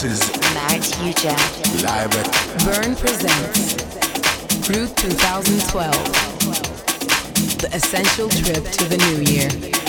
This is Matt Huja. live at Burn presents Route 2012 The Essential Trip to the New Year.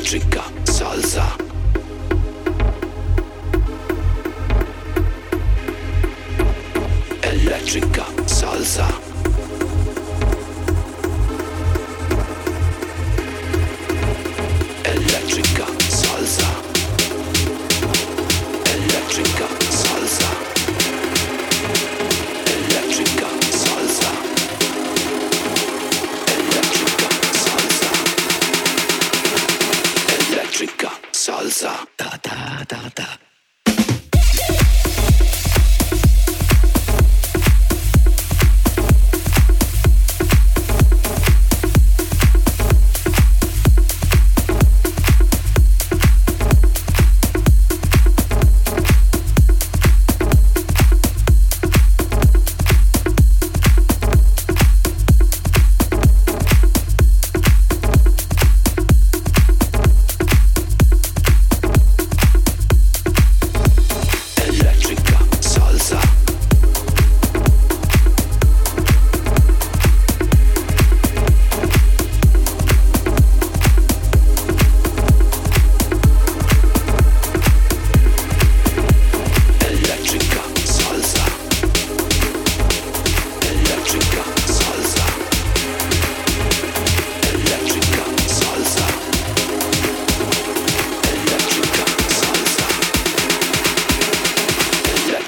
energica salsa. Elettrica salsa.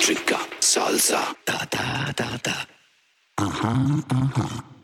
eléctrica, salsa. da da da da. Uh huh. Uh huh.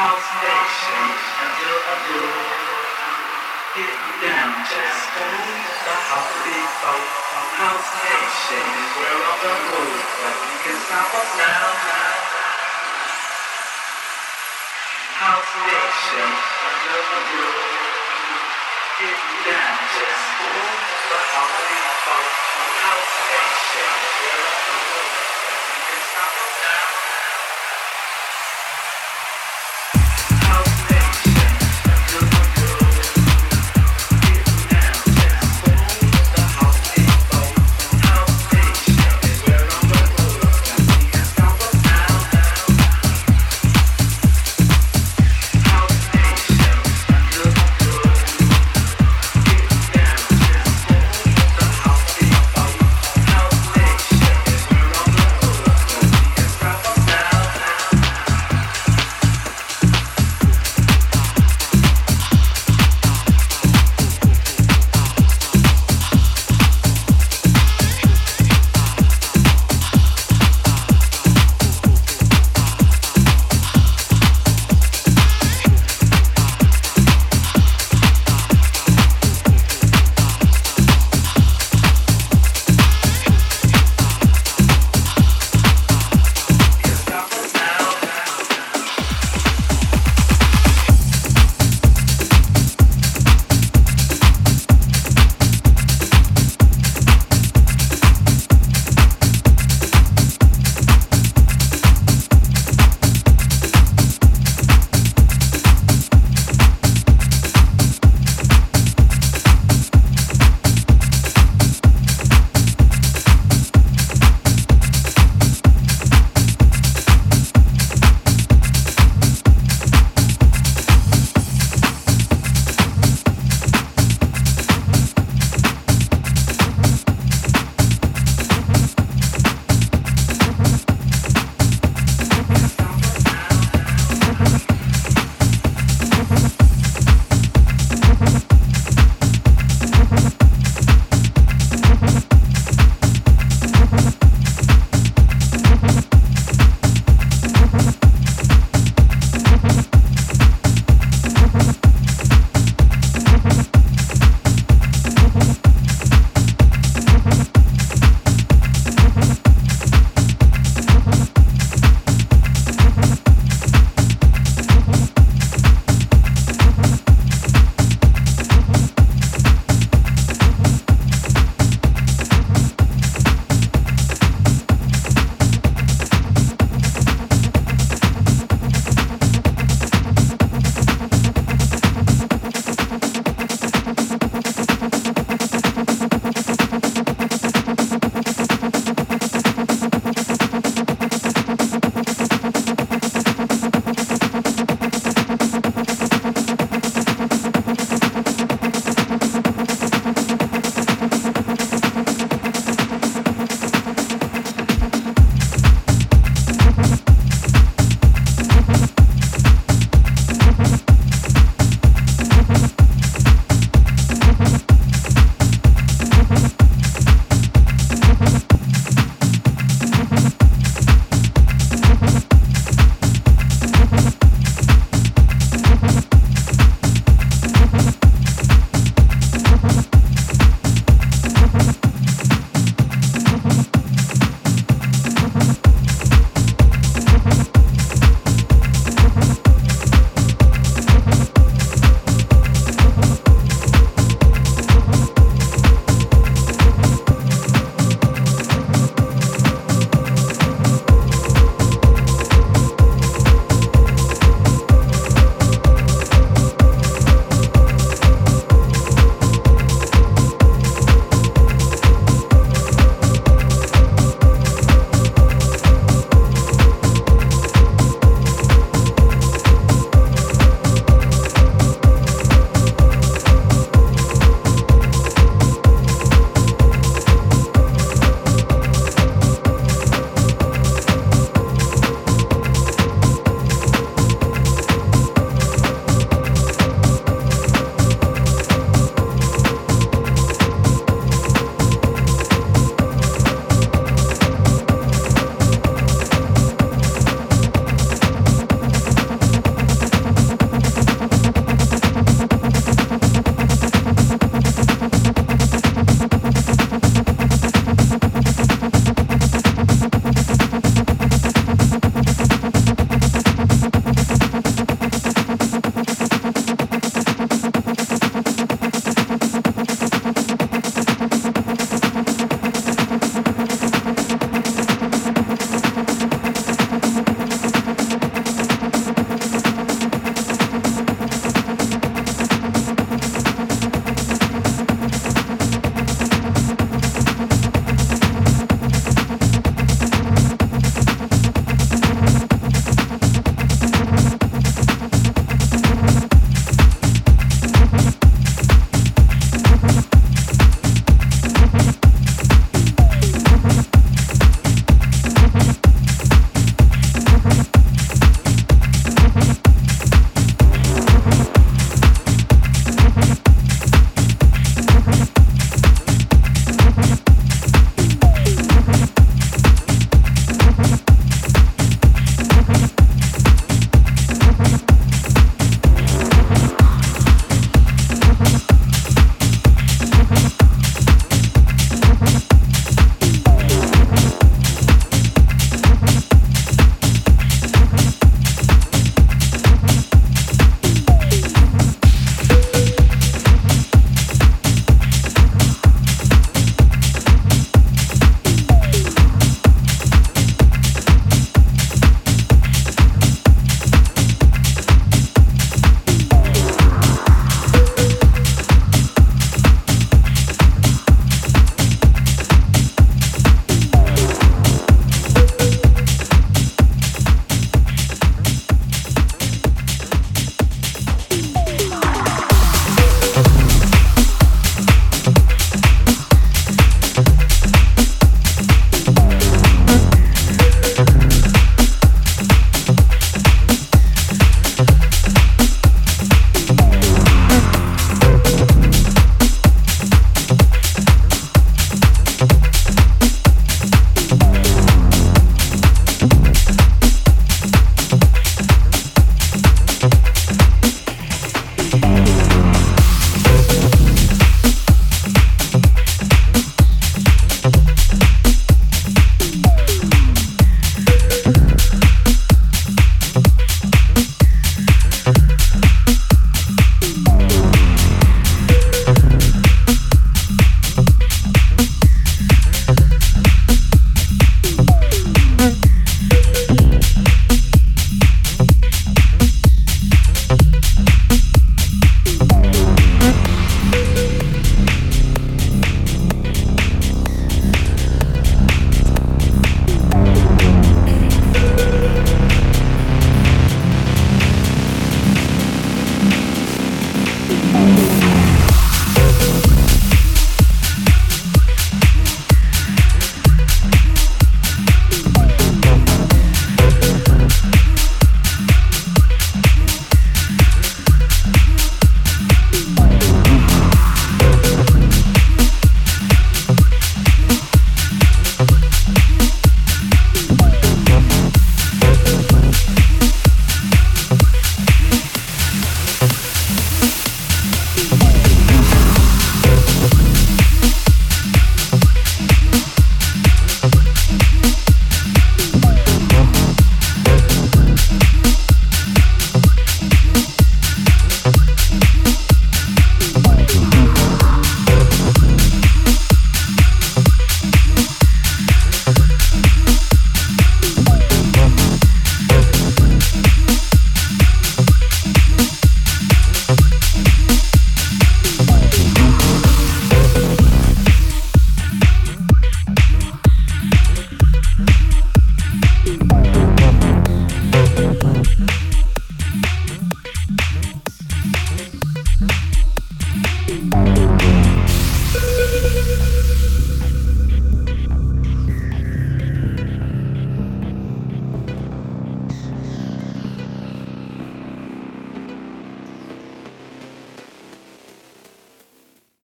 Pulsation until a blue. get down, just hold the house boat. Pulsation is we're on the move, but you can stop us now. Pulsation until a blue. get down, just hold the house boat. Pulsation is we're on the move, but you can stop us now.